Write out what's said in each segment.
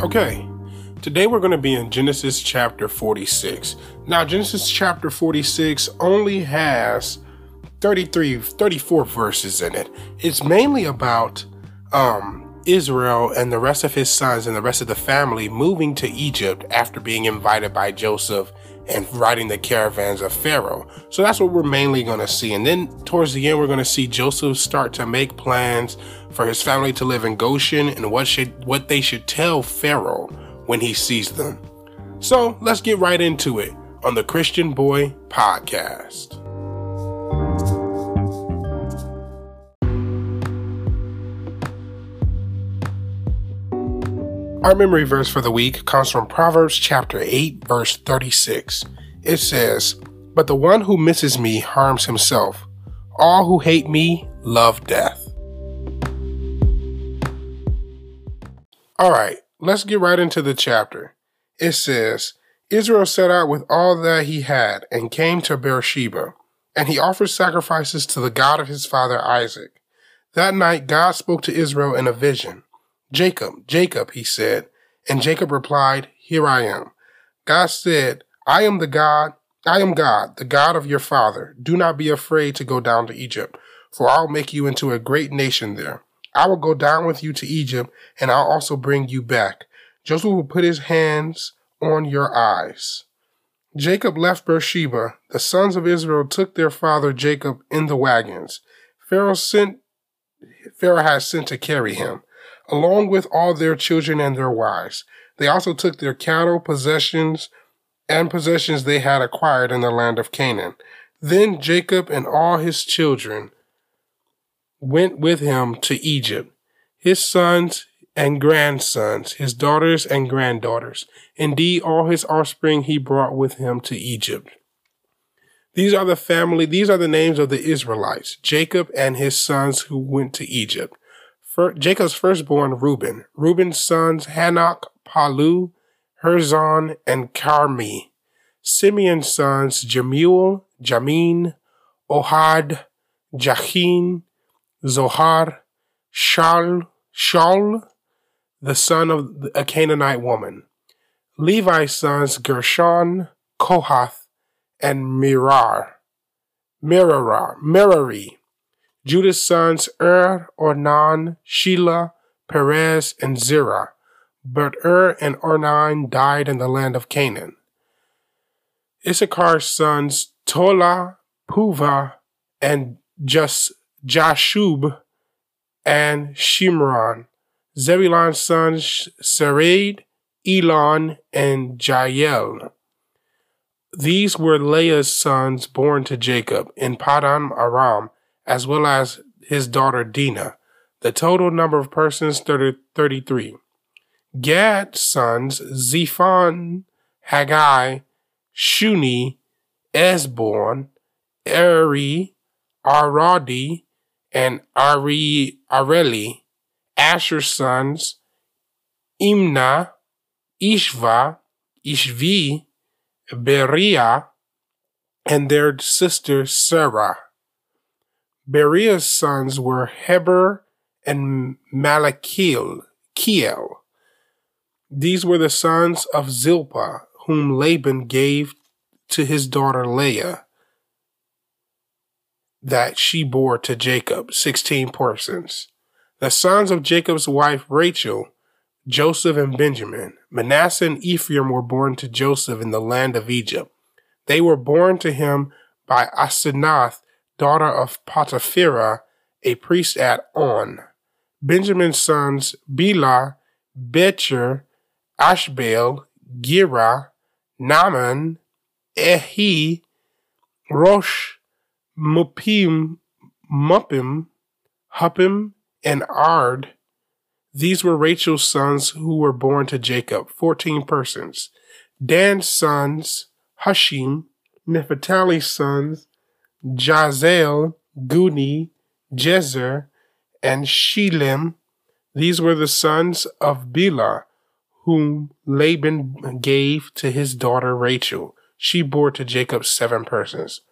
Okay, today we're going to be in Genesis chapter 46. Now, Genesis chapter 46 only has 33, 34 verses in it. It's mainly about um, Israel and the rest of his sons and the rest of the family moving to Egypt after being invited by Joseph and riding the caravans of Pharaoh. So that's what we're mainly going to see. And then towards the end, we're going to see Joseph start to make plans for his family to live in Goshen and what should what they should tell Pharaoh when he sees them. So let's get right into it on the Christian Boy Podcast. Our memory verse for the week comes from Proverbs chapter 8, verse 36. It says, But the one who misses me harms himself. All who hate me love death. All right, let's get right into the chapter. It says, Israel set out with all that he had and came to Beersheba, and he offered sacrifices to the God of his father Isaac. That night God spoke to Israel in a vision. Jacob, Jacob, he said. And Jacob replied, Here I am. God said, I am the God, I am God, the God of your father. Do not be afraid to go down to Egypt, for I'll make you into a great nation there. I will go down with you to Egypt, and I'll also bring you back. Joseph will put his hands on your eyes. Jacob left Beersheba. The sons of Israel took their father Jacob in the wagons. Pharaoh sent Pharaoh had sent to carry him along with all their children and their wives. They also took their cattle, possessions, and possessions they had acquired in the land of Canaan. Then Jacob and all his children went with him to Egypt, his sons and grandsons, his daughters and granddaughters. Indeed, all his offspring he brought with him to Egypt. These are the family, these are the names of the Israelites, Jacob and his sons who went to Egypt. Jacob's firstborn Reuben, Reuben's sons Hanok, Palu, Herzon, and Carmi. Simeon's sons Jemuel, Jamin, Ohad, Jachin, Zohar, Shal, Shaul, the son of a Canaanite woman. Levi's sons Gershon, Kohath, and Mirar, Merari, Merari. Judah's sons Er, Ornan, Shelah, Perez, and Zerah. But Er and Ornan died in the land of Canaan. Issachar's sons Tola, Puva, and Jashub, and Shimron. Zebulun's sons Sered, Elon, and Jael. These were Leah's sons born to Jacob in Paddan Aram as well as his daughter Dinah. The total number of persons 30, 33. Gad's sons Zephon, Haggai, Shuni, Esborn, Eri, Aradi, and Ari Areli. Asher's sons Imna, Ishva, Ishvi, Beriah, and their sister Sarah. Beriah's sons were Heber and Malachiel. Kiel. These were the sons of Zilpah, whom Laban gave to his daughter Leah, that she bore to Jacob, sixteen persons. The sons of Jacob's wife Rachel, Joseph and Benjamin. Manasseh and Ephraim were born to Joseph in the land of Egypt. They were born to him by Asenath, daughter of Potiphera, a priest at On. Benjamin's sons Bela, Becher, Ashbel, Gira, Naaman, Ehi, Rosh, Mupim, Muppim, Huppim, and Ard. These were Rachel's sons who were born to Jacob, fourteen persons. Dan's sons, Hushim, Naphtali's sons, Jazel, Guni, Jezer, and Shelim. These were the sons of Bela, whom Laban gave to his daughter Rachel. She bore to Jacob seven persons.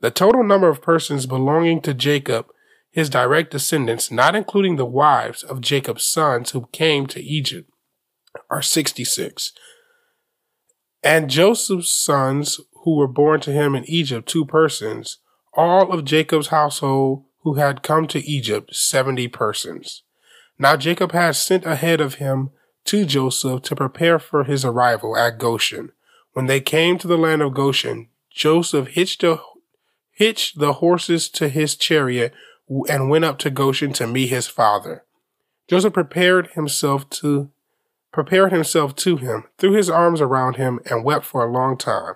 The total number of persons belonging to Jacob, his direct descendants, not including the wives of Jacob's sons who came to Egypt, are 66. And Joseph's sons, who were born to him in Egypt, two persons, all of Jacob's household who had come to Egypt, 70 persons. Now Jacob had sent ahead of him to Joseph to prepare for his arrival at Goshen. When they came to the land of Goshen, Joseph hitched, a, hitched the horses to his chariot and went up to Goshen to meet his father. Joseph prepared himself to prepared himself to him, threw his arms around him, and wept for a long time.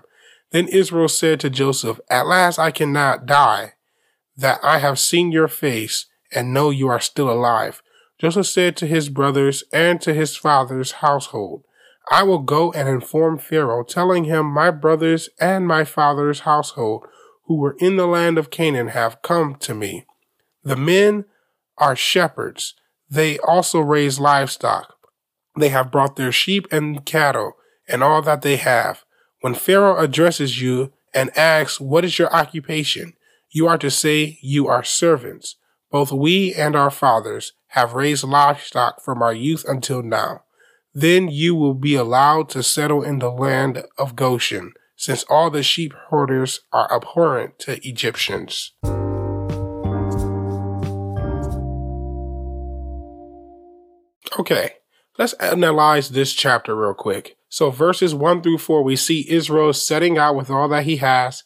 Then Israel said to Joseph, At last I cannot die, that I have seen your face and know you are still alive. Joseph said to his brothers and to his father's household, I will go and inform Pharaoh, telling him, My brothers and my father's household, who were in the land of Canaan, have come to me. The men are shepherds. They also raise livestock. They have brought their sheep and cattle and all that they have. When Pharaoh addresses you and asks, What is your occupation? you are to say, You are servants. Both we and our fathers have raised livestock from our youth until now. Then you will be allowed to settle in the land of Goshen, since all the sheep herders are abhorrent to Egyptians. Okay, let's analyze this chapter real quick. So, verses 1 through 4, we see Israel setting out with all that he has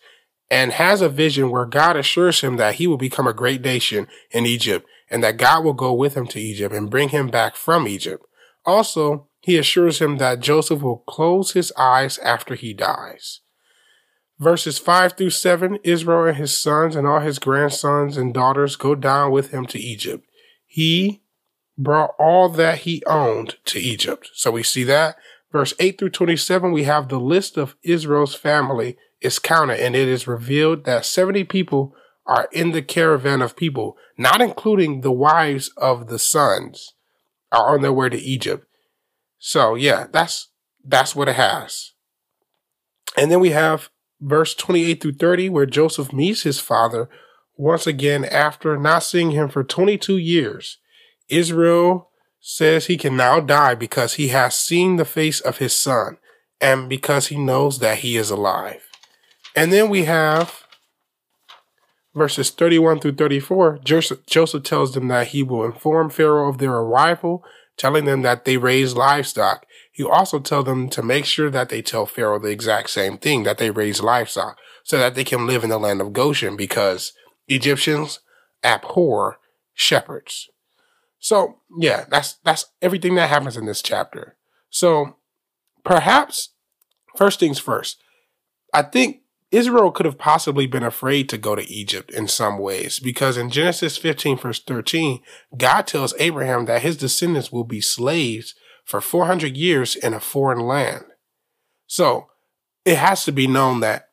and has a vision where God assures him that he will become a great nation in Egypt and that God will go with him to Egypt and bring him back from Egypt. Also, he assures him that Joseph will close his eyes after he dies. Verses 5 through 7 Israel and his sons and all his grandsons and daughters go down with him to Egypt. He brought all that he owned to Egypt. So we see that. Verse 8 through 27, we have the list of Israel's family is counted, and it is revealed that 70 people are in the caravan of people, not including the wives of the sons, are on their way to Egypt. So yeah, that's that's what it has. And then we have verse 28 through 30, where Joseph meets his father once again after not seeing him for 22 years. Israel says he can now die because he has seen the face of his son and because he knows that he is alive. And then we have verses 31 through 34. Joseph, Joseph tells them that he will inform Pharaoh of their arrival, telling them that they raise livestock. He also tell them to make sure that they tell Pharaoh the exact same thing, that they raise livestock, so that they can live in the land of Goshen, because Egyptians abhor shepherds. So yeah, that's that's everything that happens in this chapter. So perhaps first things first, I think Israel could have possibly been afraid to go to Egypt in some ways because in Genesis 15 verse 13, God tells Abraham that his descendants will be slaves for 400 years in a foreign land. So it has to be known that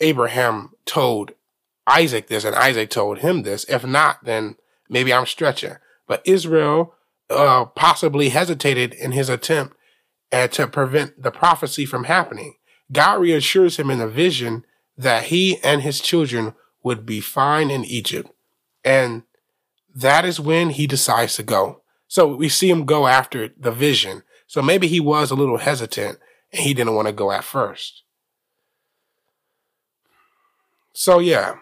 Abraham told Isaac this and Isaac told him this. If not, then maybe I'm stretching. But Israel uh, possibly hesitated in his attempt uh, to prevent the prophecy from happening. God reassures him in a vision that he and his children would be fine in Egypt. And that is when he decides to go. So we see him go after the vision. So maybe he was a little hesitant and he didn't want to go at first. So yeah,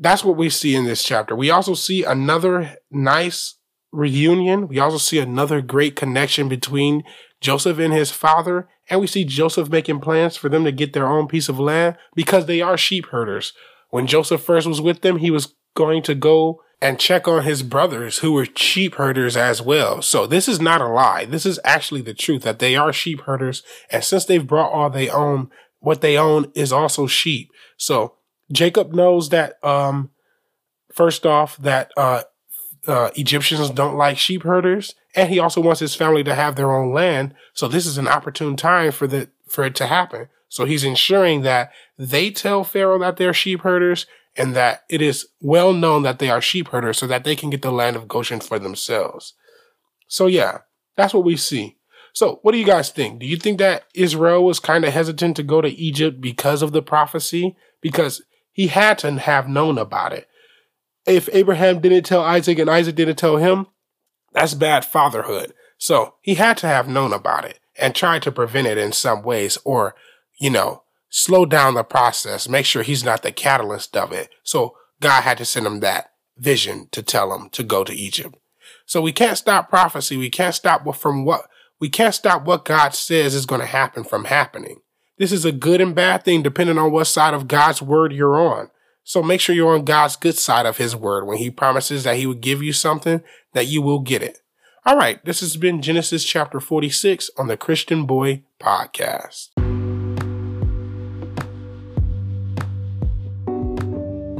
that's what we see in this chapter. We also see another nice reunion. We also see another great connection between Joseph and his father and we see Joseph making plans for them to get their own piece of land because they are sheep herders. When Joseph first was with them, he was going to go and check on his brothers who were sheep herders as well. So this is not a lie. This is actually the truth that they are sheep herders. And since they've brought all they own, what they own is also sheep. So Jacob knows that, um, first off, that, uh, uh, Egyptians don't like sheep herders, and he also wants his family to have their own land. So this is an opportune time for the for it to happen. So he's ensuring that they tell Pharaoh that they're sheep herders and that it is well known that they are sheep herders so that they can get the land of Goshen for themselves. So yeah, that's what we see. So what do you guys think? Do you think that Israel was kind of hesitant to go to Egypt because of the prophecy? Because he had to have known about it if Abraham didn't tell Isaac and Isaac didn't tell him, that's bad fatherhood. So he had to have known about it and tried to prevent it in some ways or, you know, slow down the process, make sure he's not the catalyst of it. So God had to send him that vision to tell him to go to Egypt. So we can't stop prophecy. We can't stop from what we can't stop what God says is going to happen from happening. This is a good and bad thing depending on what side of God's word you're on. So make sure you're on God's good side of his word. When he promises that he would give you something, that you will get it. All right. This has been Genesis chapter 46 on the Christian Boy podcast.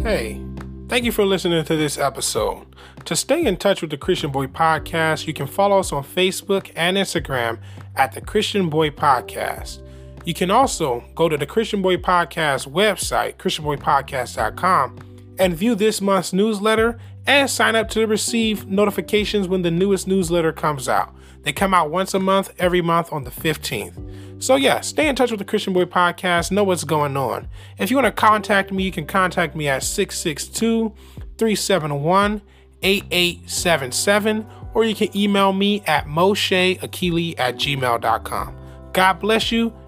Hey, thank you for listening to this episode. To stay in touch with the Christian Boy Podcast, you can follow us on Facebook and Instagram at the Christian Boy Podcast. You can also go to the Christian Boy Podcast website, ChristianBoyPodcast.com, and view this month's newsletter and sign up to receive notifications when the newest newsletter comes out. They come out once a month, every month on the 15th. So, yeah, stay in touch with the Christian Boy Podcast, know what's going on. If you want to contact me, you can contact me at 662 371 8877, or you can email me at mosheakili at gmail.com. God bless you